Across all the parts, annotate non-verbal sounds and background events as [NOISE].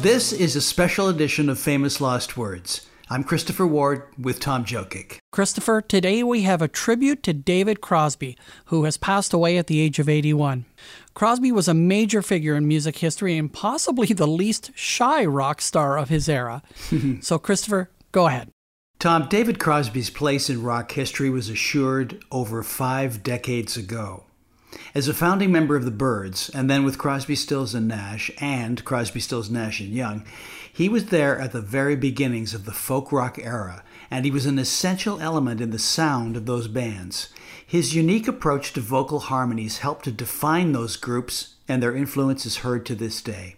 This is a special edition of Famous Lost Words. I'm Christopher Ward with Tom Jokic. Christopher, today we have a tribute to David Crosby, who has passed away at the age of 81. Crosby was a major figure in music history and possibly the least shy rock star of his era. [LAUGHS] so, Christopher, go ahead. Tom, David Crosby's place in rock history was assured over five decades ago. As a founding member of the Byrds, and then with Crosby, Stills, and Nash, and Crosby, Stills, Nash, and Young, he was there at the very beginnings of the folk rock era, and he was an essential element in the sound of those bands. His unique approach to vocal harmonies helped to define those groups, and their influence is heard to this day.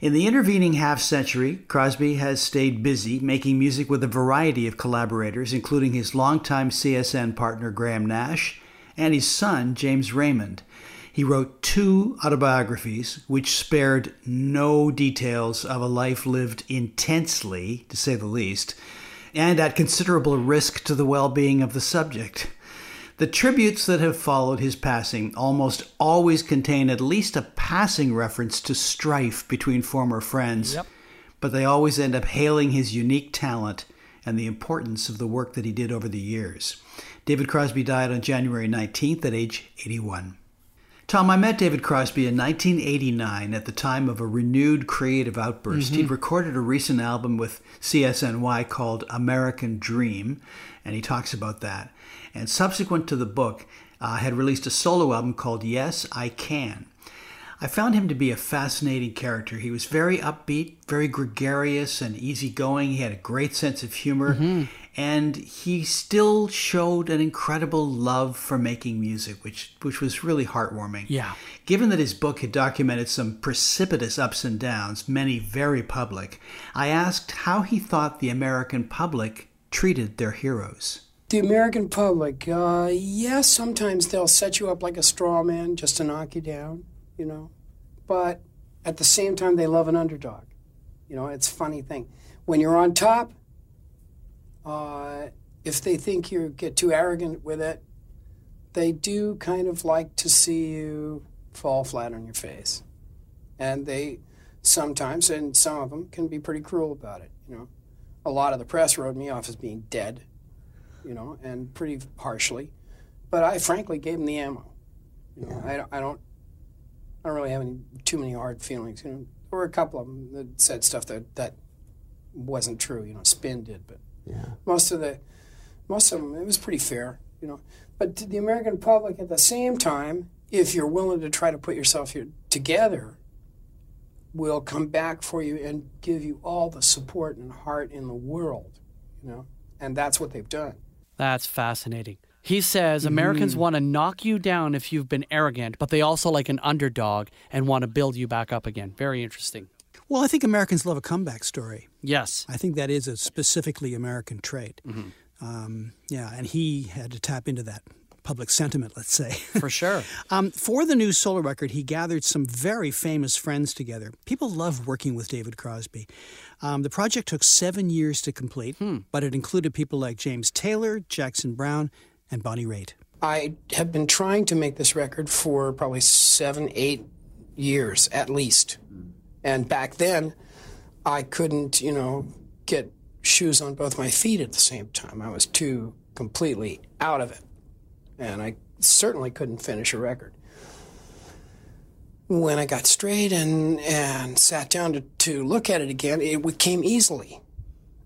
In the intervening half century, Crosby has stayed busy making music with a variety of collaborators, including his longtime CSN partner Graham Nash and his son James Raymond. He wrote two autobiographies, which spared no details of a life lived intensely, to say the least, and at considerable risk to the well being of the subject. The tributes that have followed his passing almost always contain at least a passing reference to strife between former friends, Yep. but they always end up hailing his unique talent and the importance of the work that he did over the years. David Crosby died on January 19th at age 81. Tom, I met David Crosby in 1989 at the time of a renewed creative outburst. He'd recorded a recent album with CSNY called American Dream, and he talks about that. And subsequent to the book, uh, had released a solo album called Yes, I Can. I found him to be a fascinating character. He was very upbeat, very gregarious and easygoing. He had a great sense of humor, and he still showed an incredible love for making music, which which was really heartwarming. Yeah. Given that his book had documented some precipitous ups and downs, many very public, I asked how he thought the American public treated their heroes. The American public, uh, yes, sometimes they'll set you up like a straw man just to knock you down, you know. But at the same time, they love an underdog. You know, it's a funny thing. When you're on top, uh, if they think you get too arrogant with it, they do kind of like to see you fall flat on your face. And they sometimes, and some of them, can be pretty cruel about it, you know. A lot of the press wrote me off as being dead you know, and pretty harshly. But I frankly gave them the ammo. You know, I, don't- I don't, I don't really have any too many hard feelings. You know, there were a couple of them that said stuff that that wasn't true. You know, Spin did, but most of the, most of them, it was pretty fair. You know, but to the American public at the same time, if you're willing to try to put yourself here together, will come back for you and give you all the support and heart in the world. You know, and that's what they've done. That's fascinating. He says mm-hmm. Americans want to knock you down if you've been arrogant, but they also like an underdog and want to build you back up again. Very interesting. Well, I think Americans love a comeback story. Yes. I think that is a specifically American trait. Um, yeah, and he had to tap into that public sentiment, let's say. For [LAUGHS] sure. um, for the new solo record, he gathered some very famous friends together. People love working with David Crosby. Um, the project took seven years to complete, but it included people like James Taylor, Jackson Browne, and Bonnie Raitt. I have been trying to make this record for probably seven, eight years at least. And back then, I couldn't, you know, get shoes on both my feet at the same time. I was too completely out of it. And I certainly couldn't finish a record. When I got straight and, and sat down to, to look at it again, it came easily.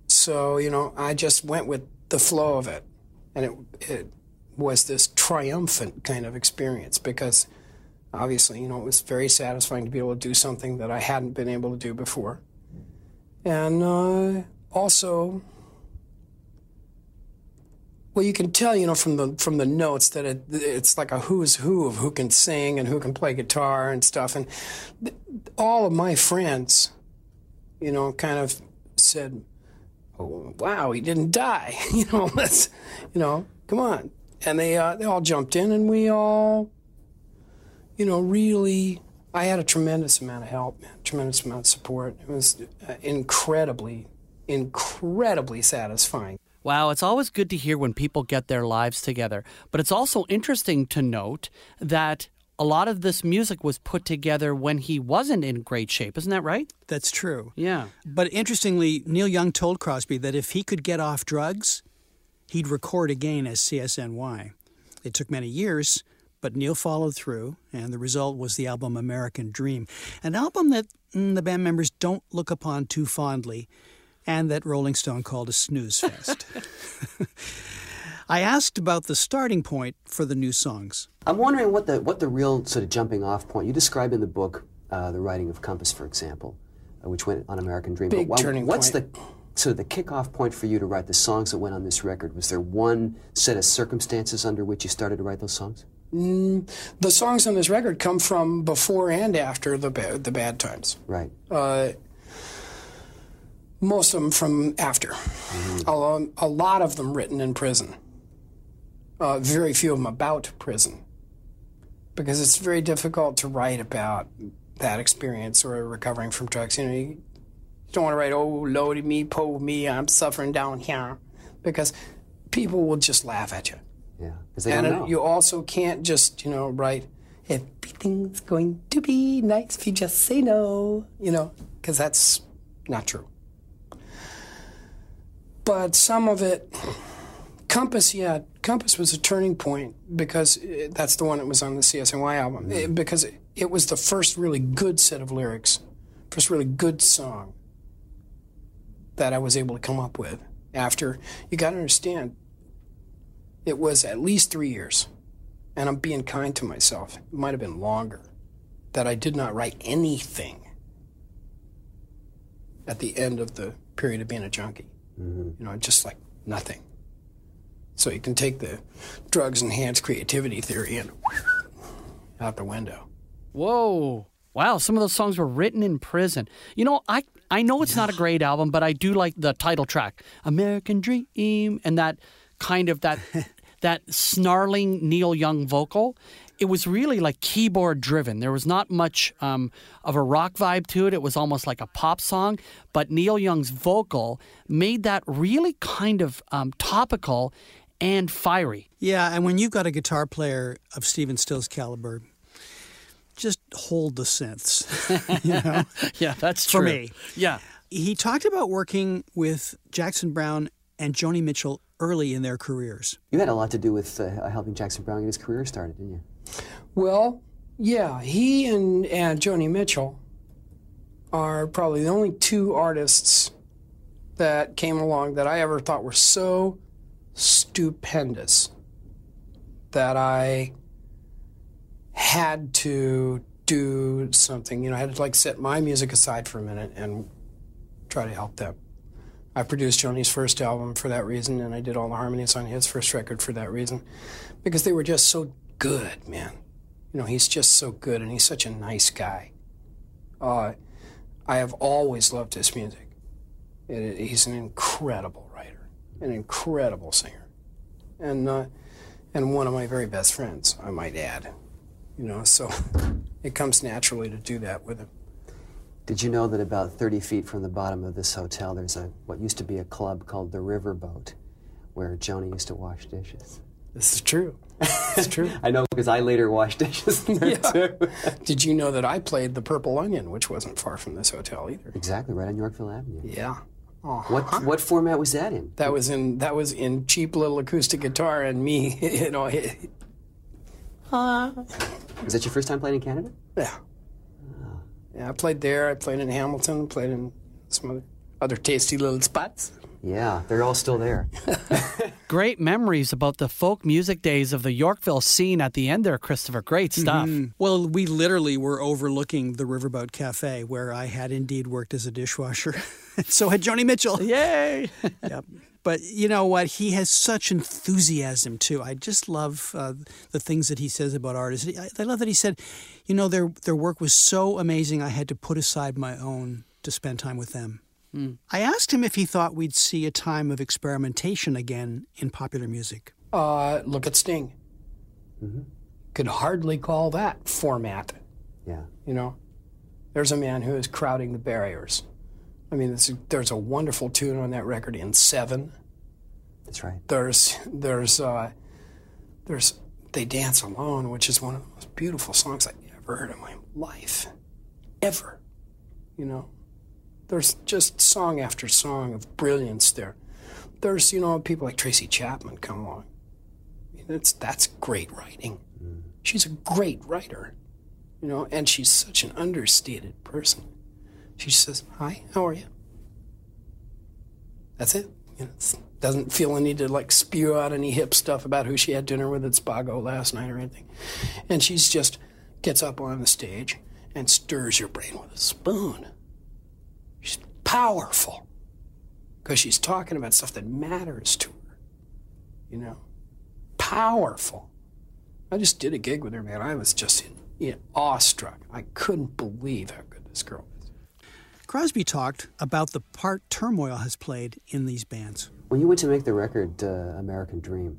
So, you know, I just went with the flow of it. And it, it was this triumphant kind of experience because obviously, you know, it was very satisfying to be able to do something that I hadn't been able to do before. And uh, also, well, you can tell, you know, from the from the notes that it, it's like a who's who of who can sing and who can play guitar and stuff. And th- all of my friends, you know, kind of said, oh, "Wow, he didn't die." [LAUGHS] you know, [LAUGHS] let's, you know, come on. And they uh, they all jumped in, and we all, you know, really. I had a tremendous amount of help, man, tremendous amount of support. It was uh, incredibly, incredibly satisfying. Wow, it's always good to hear when people get their lives together. But it's also interesting to note that a lot of this music was put together when he wasn't in great shape. Isn't that right? That's true. Yeah. But interestingly, Neil Young told Crosby that if he could get off drugs, he'd record again as CSNY. It took many years, but Neil followed through, and the result was the album American Dream, an album that mm, the band members don't look upon too fondly, and that Rolling Stone called a snooze fest. [LAUGHS] [LAUGHS] I asked about the starting point for the new songs. I'm wondering what the what the real sort of jumping off point. You describe in the book uh, the writing of Compass, for example, uh, which went on American Dream. Big but turning what's point. the sort of the kickoff point for you to write the songs that went on this record? Was there one set of circumstances under which you started to write those songs? The songs on this record come from before and after the ba- the bad times. Right. Uh, most of them from after. A, a lot of them written in prison. Uh, very few of them about prison. Because it's very difficult to write about that experience or recovering from drugs. You know, you don't want to write, oh, lordy me, po me, I'm suffering down here. Because people will just laugh at you. Because they And don't know. you also can't just, you know, write, everything's going to be nice if you just say no, you know, because that's not true. But some of it, Compass, yeah, Compass was a turning point because uh, that's the one that was on the CSNY album. Uh, because it, it was the first really good set of lyrics, first really good song that I was able to come up with. After, you got to understand, it was at least three years, and I'm being kind to myself. It might have been longer that I did not write anything at the end of the period of being a junkie. Mm-hmm. You know, just like nothing. So you can take the drugs enhanced creativity theory and out the window. Whoa. Wow, some of those songs were written in prison. You know, I I know it's not a great album, but I do like the title track, American Dream, and that kind of that [LAUGHS] that snarling Neil Young vocal. It was really like keyboard driven. There was not much um, of a rock vibe to it. It was almost like a pop song, but Neil Young's vocal made that really kind of um, topical and fiery. Yeah, and when you've got a guitar player of Stephen Stills' caliber, just hold the synths. [LAUGHS] you know? [LAUGHS] Yeah, that's For true. me. Yeah. He talked about working with Jackson Browne and Joni Mitchell early in their careers. You had a lot to do with uh, helping Jackson Browne get his career started, didn't you? Well, yeah, he and, and Joni Mitchell are probably the only two artists that came along that I ever thought were so stupendous that I had to do something. You know, I had to like set my music aside for a minute and try to help them. I produced Joni's first album for that reason, and I did all the harmonies on his first record for that reason, because they were just so good, man. You know, he's just so good, and he's such a nice guy. Uh, I have always loved his music. It- he's an incredible writer, an incredible singer, and uh, and one of my very best friends, I might add. You know, so [LAUGHS] it comes naturally to do that with him. Did you know that about 30 feet from the bottom of this hotel, there's a what used to be a club called the Riverboat, where Joni used to wash dishes? This is true. It's true. [LAUGHS] I know because I later washed [LAUGHS] dishes in there too. Did you know that I played the Purple Onion, which wasn't far from this hotel either? exactly, right on Yorkville Avenue. Yeah. What uh-huh. what format was that in? That was in that was in cheap little acoustic guitar and me, [LAUGHS] you know. it- Was that your first time playing in Canada? yeah. Uh, Yeah, I played there. I played in Hamilton. Played in some other other tasty little spots. Yeah, they're all still there. [LAUGHS] Great memories about the folk music days of the Yorkville scene at the end there, Christopher. Great mm-hmm. stuff. Well, we literally were overlooking the Riverboat Cafe where I had indeed worked as a dishwasher. [LAUGHS] so had Joni Mitchell. Yay! [LAUGHS] Yep. But you know what? He has such enthusiasm too. I just love uh, the things that he says about artists. I, I love that he said, you know, their their work was so amazing. I had to put aside my own to spend time with them. I asked him if he thought we'd see a time of experimentation again in popular music. Uh, look at Sting. Could hardly call that format. Yeah. You know, there's a man who is crowding the barriers. I mean, there's a, there's a wonderful tune on that record in seven. That's right. There's there's uh, there's They Dance Alone, which is one of the most beautiful songs I ever heard in my life. Ever. You know? There's just song after song of brilliance there. There's, you know, people like Tracy Chapman come along. I mean, it's, that's great writing. She's a great writer, you know, and she's such an understated person. She says, Hi, how are you? That's it. You know, doesn't feel a need to like spew out any hip stuff about who she had dinner with at Spago last night or anything. And she's just gets up on the stage and stirs your brain with a spoon. She's powerful because she's talking about stuff that matters to her. You know, powerful. I just did a gig with her, man. I was just in, in awestruck. I couldn't believe how good this girl. Crosby talked about the part turmoil has played in these bands. When you went to make the record uh, American Dream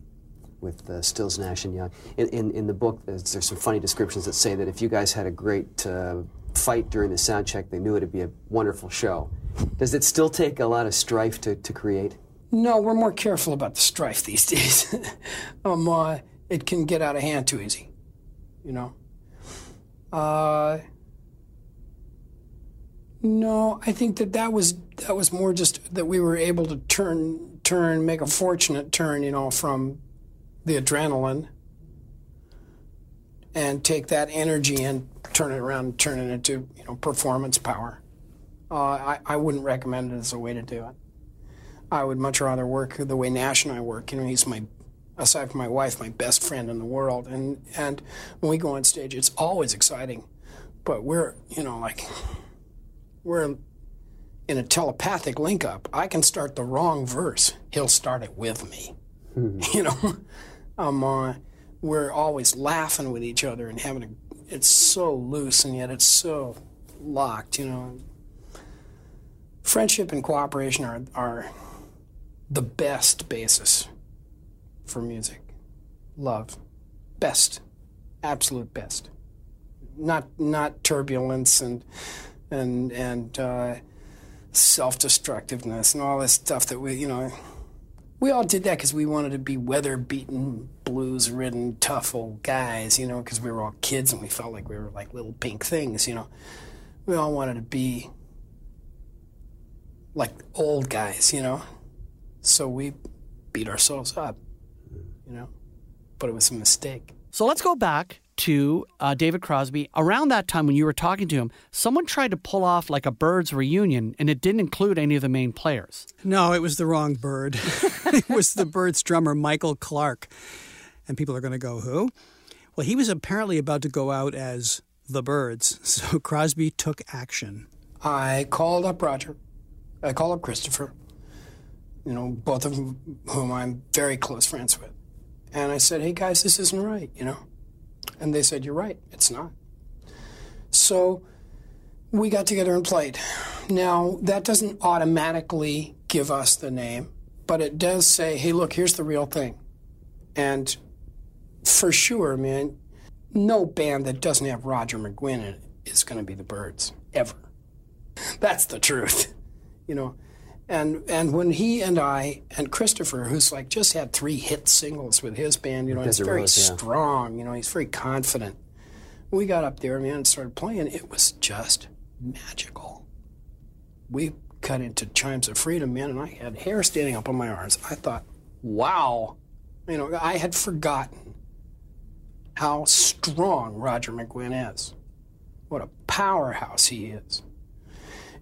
with uh, Stills, Nash, and Young, in, in, in the book, there's, there's some funny descriptions that say that if you guys had a great uh, fight during the sound check, they knew it'd be a wonderful show. Does it still take a lot of strife to, to create? No, we're more careful about the strife [LAUGHS] these days. um, uh, it can get out of hand too easy, you know. Uh, no, I think that that was that was more just that we were able to turn turn make a fortunate turn, you know, from the adrenaline and take that energy and turn it around, and turn it into you know performance power. Uh, I I wouldn't recommend it as a way to do it. I would much rather work the way Nash and I work. You know, he's my, aside from my wife, my best friend in the world. And and when we go on stage, it's always exciting, but we're you know like, we're in a telepathic link up. I can start the wrong verse. He'll start it with me. [LAUGHS] You know, um, uh, we're always laughing with each other and having a. It's so loose and yet it's so locked. You know, friendship and cooperation are are the best basis for music. Love. Best. Absolute best. Not not turbulence and and and uh, self-destructiveness and all this stuff that we you know we all did that because we wanted to be weather-beaten, blues-ridden, tough old guys, you know, because we were all kids and we felt like we were like little pink things, you know. We all wanted to be like old guys, you know. So we beat ourselves up, you know. But it was a mistake. So let's go back to uh, David Crosby. Around that time when you were talking to him, someone tried to pull off like a Byrds reunion, and it didn't include any of the main players. No, it was the wrong bird. [LAUGHS] it was the Byrds' drummer, Michael Clarke. And people are going to go, who? Well, he was apparently about to go out as the Byrds. [LAUGHS] So Crosby took action. I called up Roger. I called up Christopher, you know, both of whom I'm very close friends with. And I said, hey guys, this isn't right, you know? And they said, you're right, it's not. So we got together and played. Now, that doesn't automatically give us the name, but it does say, hey, look, here's the real thing. And for sure, man, no band that doesn't have Roger McGuinn in it is going to be the Byrds, ever. That's the truth, [LAUGHS] you know. And and when he and I and Christopher, who's like just had three hit singles with his band, you know, he's very yeah. strong, you know, he's very confident. We got up there, man, and started playing. It was just magical. We cut into Chimes of Freedom, man, and I had hair standing up on my arms. I thought, wow, you know, I had forgotten how strong Roger McGuinn is. What a powerhouse he is.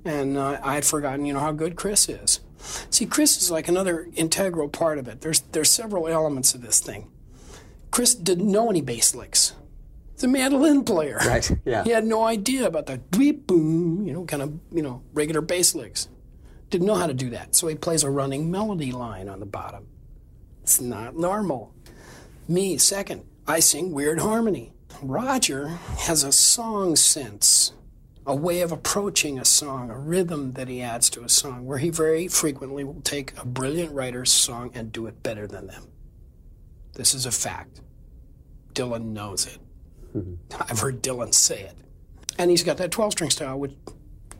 And uh, I had forgotten, you know, how good Chris is. See, Chris is like another integral part of it. There's there's several elements of this thing. Chris didn't know any bass licks. He's a mandolin player. [LAUGHS] Right, yeah. He had no idea about the dweep boom, you know, kind of, you know, regular bass licks. Didn't know how to do that. So he plays a running melody line on the bottom. It's not normal. Me, second, I sing weird harmony. Roger has a song sense, a way of approaching a song, a rhythm that he adds to a song, where he very frequently will take a brilliant writer's song and do it better than them. This is a fact. Dylan knows it. Mm-hmm. I've heard Dylan say it. And he's got that 12 string style, which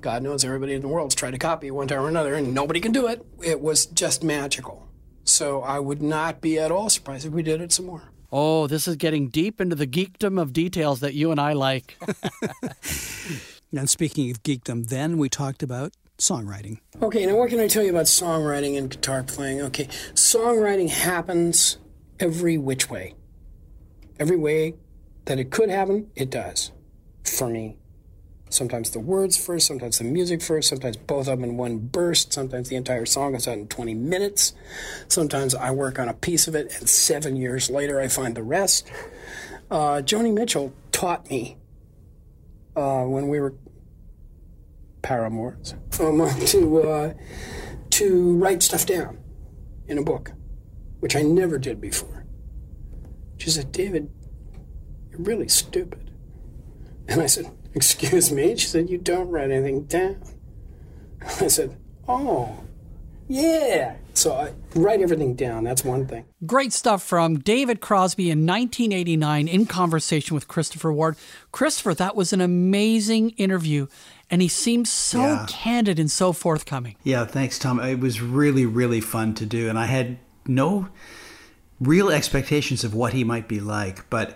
God knows everybody in the world's tried to copy one time or another, and nobody can do it. It was just magical. So I would not be at all surprised if we did it some more. Oh, this is getting deep into the geekdom of details that you and I like. [LAUGHS] [LAUGHS] and speaking of geekdom, then we talked about songwriting. Okay, now what can I tell you about songwriting and guitar playing? Okay, songwriting happens every which way. Every way that it could happen, it does. For me. Sometimes the words first, sometimes the music first, sometimes both of them in one burst, sometimes the entire song goes out in 20 minutes. Sometimes I work on a piece of it and seven years later I find the rest. Uh, Joni Mitchell taught me uh, when we were paramours um, to, uh, to write stuff down in a book, which I never did before. She said, David, you're really stupid. And I said, Excuse me? She said, You don't write anything down. I said, Oh, yeah. So I write everything down. That's one thing. Great stuff from David Crosby in 1989 in conversation with Christopher Ward. Christopher, that was an amazing interview. And he seems so yeah. candid and so forthcoming. Yeah, thanks, Tom. It was really, really fun to do. And I had no real expectations of what he might be like. But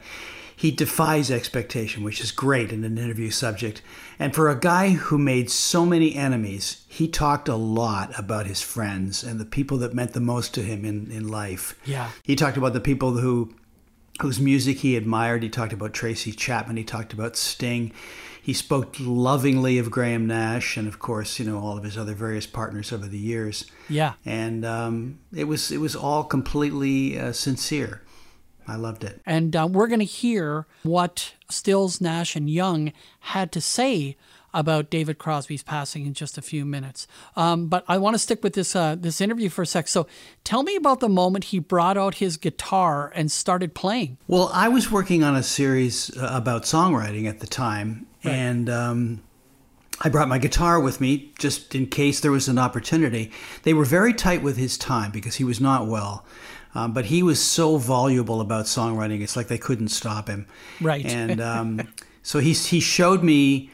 he defies expectation, which is great in an interview subject. And for a guy who made so many enemies, he talked a lot about his friends and the people that meant the most to him in, in life. Yeah. He talked about the people who whose music he admired. He talked about Tracy Chapman. He talked about Sting. He spoke lovingly of Graham Nash and, of course, you know all of his other various partners over the years. Yeah, and um, it was it was all completely uh, sincere. I loved it. And uh, we're going to hear what Stills, Nash, and Young had to say about David Crosby's passing in just a few minutes. Um, but I want to stick with this uh, this interview for a sec. So, tell me about the moment he brought out his guitar and started playing. Well, I was working on a series uh, about songwriting at the time, right. and. Um, I brought my guitar with me just in case there was an opportunity. They were very tight with his time because he was not well. Um, but he was so voluble about songwriting, it's like they couldn't stop him. Right. And um, [LAUGHS] so he, he showed me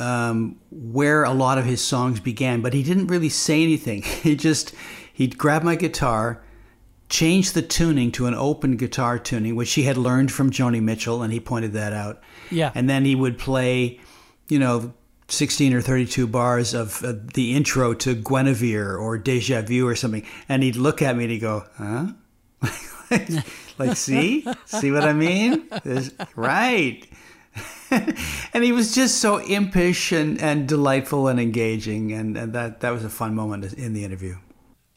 um, where a lot of his songs began, but he didn't really say anything. [LAUGHS] He just, he'd grab my guitar, change the tuning to an open guitar tuning, which he had learned from Joni Mitchell, and he pointed that out. Yeah. And then he would play, you know, 16 or 32 bars of uh, the intro to Guinevere or Deja Vu or something. And he'd look at me and he'd go, huh? [LAUGHS] like, see? See what I mean? right. [LAUGHS] and he was just so impish and, and delightful and engaging. And, and that, that was a fun moment in the interview.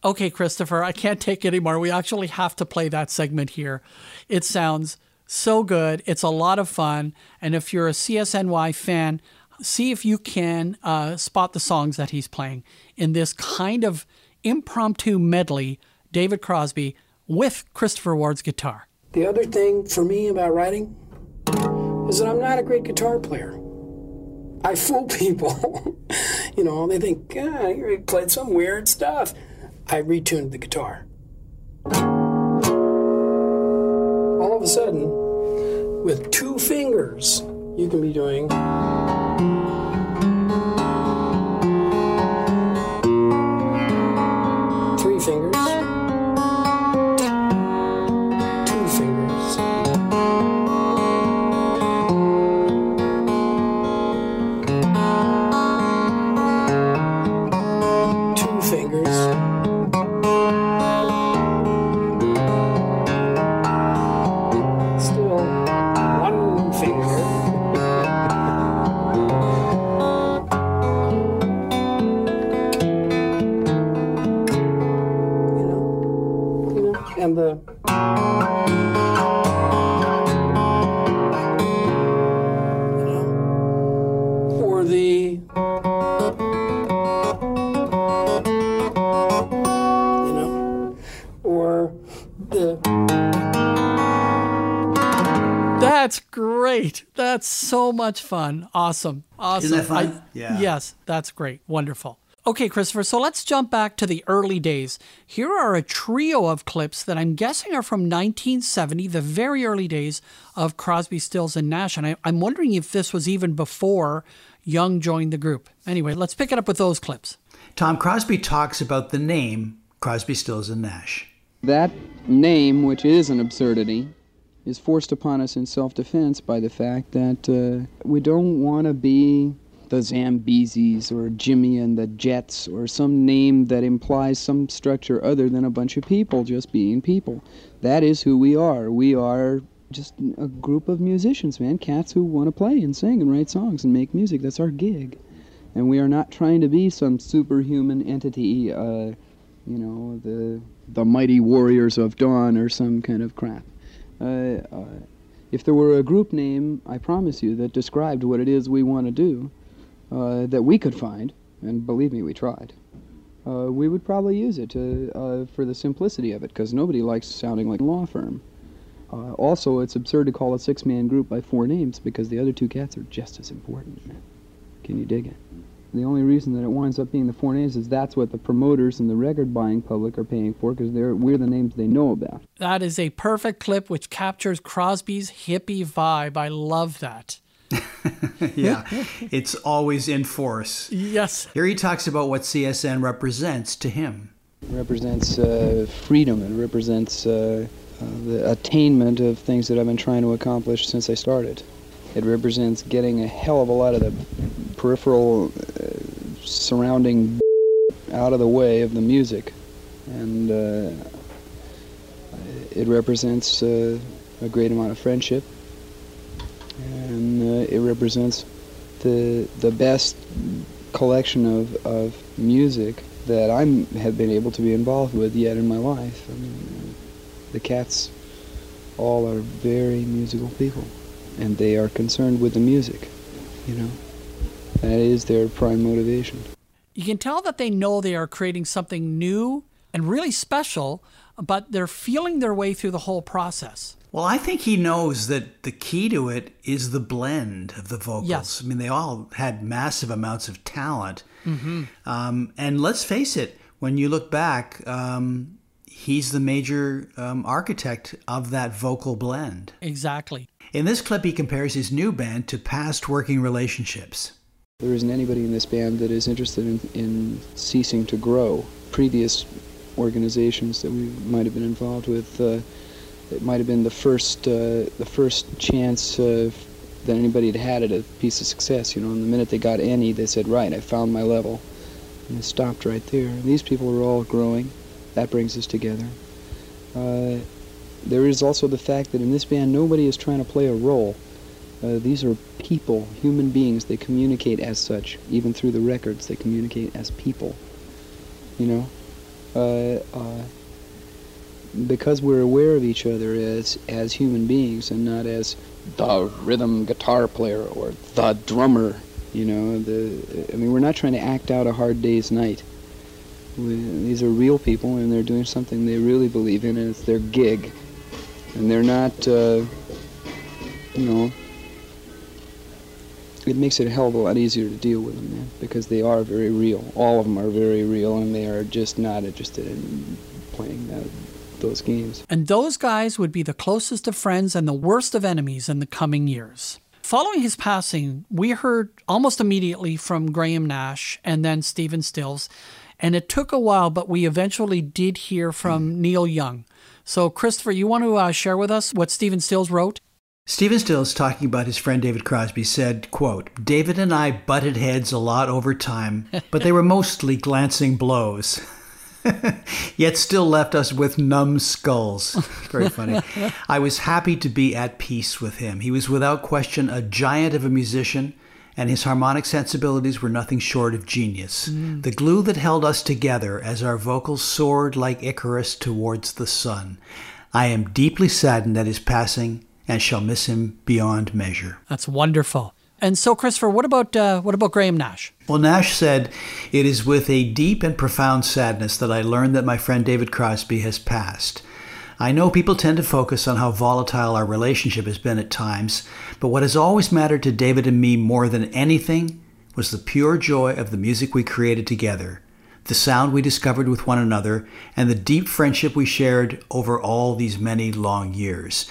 Okay, Christopher, I can't take it anymore. We actually have to play that segment here. It sounds so good. It's a lot of fun. And if you're a CSNY fan, see if you can uh, spot the songs that he's playing in this kind of impromptu medley, David Crosby with Christopher Ward's guitar. The other thing for me about writing is that I'm not a great guitar player. I fool [LAUGHS] people. you know, they think, ah, you played some weird stuff. I retuned the guitar. All of a sudden, with two fingers, you can be doing. So much fun. Awesome. Awesome. Isn't that fun? I, yeah. Yes, that's great. Wonderful. Okay, Christopher, so let's jump back to the early days. Here are a trio of clips that I'm guessing are from 1970, the very early days of Crosby, Stills, and Nash. And I, I'm wondering if this was even before Young joined the group. Anyway, let's pick it up with those clips. Tom Crosby talks about the name Crosby, Stills, and Nash. That name, which is an absurdity, is forced upon us in self defense by the fact that uh, we don't want to be the Zambesis or Jimmy and the Jets or some name that implies some structure other than a bunch of people just being people. That is who we are. We are just a group of musicians, man, cats who want to play and sing and write songs and make music. That's our gig. And we are not trying to be some superhuman entity, uh, you know, the the mighty warriors of dawn or some kind of crap. Uh, if there were a group name, I promise you, that described what it is we want to do, uh, that we could find, and believe me, we tried, uh, we would probably use it to, uh, for the simplicity of it, because nobody likes sounding like a law firm. Uh, also, it's absurd to call a six-man group by four names, because the other two cats are just as important. Can you dig it? The only reason that it winds up being the four names is that's what the promoters and the record buying public are paying for because we're the names they know about. That is a perfect clip which captures Crosby's hippie vibe. I love that. [LAUGHS] yeah, it's always in force. Yes. Here he talks about what CSN represents to him. It represents uh, freedom. It represents uh, uh, the attainment of things that I've been trying to accomplish since I started. It represents getting a hell of a lot of the peripheral uh, surrounding [LAUGHS] out of the way of the music. And uh, it represents uh, a great amount of friendship. And uh, it represents the, the best collection of, of music that I have been able to be involved with yet in my life. I mean, the cats all are very musical people, and they are concerned with the music, you know. That is their prime motivation. You can tell that they know they are creating something new and really special, but they're feeling their way through the whole process. Well, I think he knows that the key to it is the blend of the vocals. Yes. I mean, they all had massive amounts of talent. Mm-hmm. Um, and let's face it, when you look back, um, he's the major um, architect of that vocal blend. Exactly. In this clip, he compares his new band to past working relationships. There isn't anybody in this band that is interested in, in ceasing to grow. Previous organizations that we might have been involved with, uh, it might have been the first uh, the first chance uh, that anybody had had at a piece of success. You know, and the minute they got any, they said, "Right, I found my level," and it stopped right there. And these people are all growing. That brings us together. Uh, there is also the fact that in this band, nobody is trying to play a role. Uh, these are people, human beings. They communicate as such. Even through the records, they communicate as people. You know, uh, uh, because we're aware of each other as as human beings and not as the rhythm guitar player or the drummer. You know, the I mean, we're not trying to act out a hard day's night. We, these are real people, and they're doing something they really believe in, and it's their gig. And they're not, uh, you know, it makes it a hell of a lot easier to deal with them, man, because they are very real. All of them are very real, and they are just not interested in playing that, those games. And those guys would be the closest of friends and the worst of enemies in the coming years. Following his passing, we heard almost immediately from Graham Nash and then Stephen Stills, and it took a while, but we eventually did hear from Neil Young. So, Christopher, you want to uh, share with us what Stephen Stills wrote? Stephen Stills, talking about his friend David Crosby, said, quote, David and I butted heads a lot over time, [LAUGHS] but they were mostly glancing blows. [LAUGHS] Yet still left us with numb skulls. [LAUGHS] Very funny. I was happy to be at peace with him. He was without question a giant of a musician, and his harmonic sensibilities were nothing short of genius. Mm. The glue that held us together as our vocals soared like Icarus towards the sun. I am deeply saddened at his passing and shall miss him beyond measure. That's wonderful. And so, Christopher, what about uh, what about Graham Nash? Well, Nash said, "It is with a deep and profound sadness that I learned that my friend David Crosby has passed." I know people tend to focus on how volatile our relationship has been at times, but what has always mattered to David and me more than anything was the pure joy of the music we created together, the sound we discovered with one another, and the deep friendship we shared over all these many long years.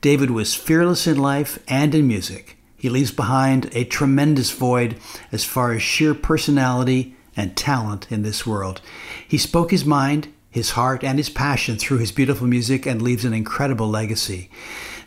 David was fearless in life and in music. He leaves behind a tremendous void as far as sheer personality and talent in this world. He spoke his mind, his heart, and his passion through his beautiful music and leaves an incredible legacy.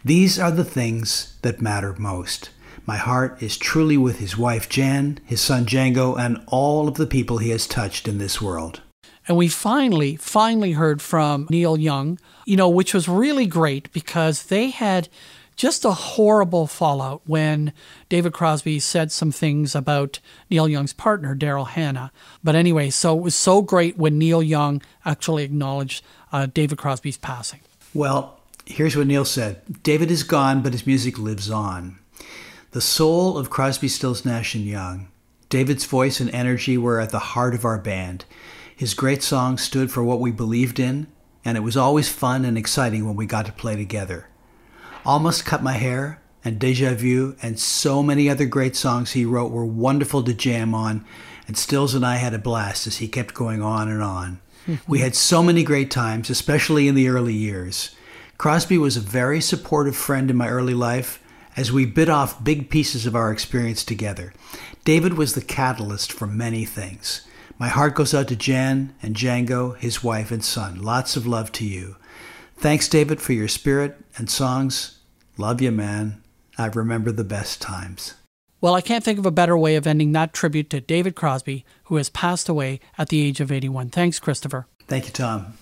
These are the things that matter most. My heart is truly with his wife Jan, his son Django, and all of the people he has touched in this world. And we finally, finally heard from Neil Young, you know, which was really great because they had just a horrible fallout when David Crosby said some things about Neil Young's partner, Daryl Hannah. But anyway, so it was so great when Neil Young actually acknowledged uh, David Crosby's passing. Well, here's what Neil said David is gone, but his music lives on. The soul of Crosby, Stills, Nash, and Young. David's voice and energy were at the heart of our band. His great songs stood for what we believed in, and it was always fun and exciting when we got to play together. Almost Cut My Hair and Deja Vu and so many other great songs he wrote were wonderful to jam on, and Stills and I had a blast as he kept going on and on. [LAUGHS] we had so many great times, especially in the early years. Crosby was a very supportive friend in my early life as we bit off big pieces of our experience together. David was the catalyst for many things. My heart goes out to Jan and Django, his wife and son. Lots of love to you. Thanks, David, for your spirit and songs. Love you, man. I remember the best times. Well, I can't think of a better way of ending that tribute to David Crosby, who has passed away at the age of 81. Thanks, Christopher. Thank you, Tom.